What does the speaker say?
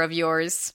of yours.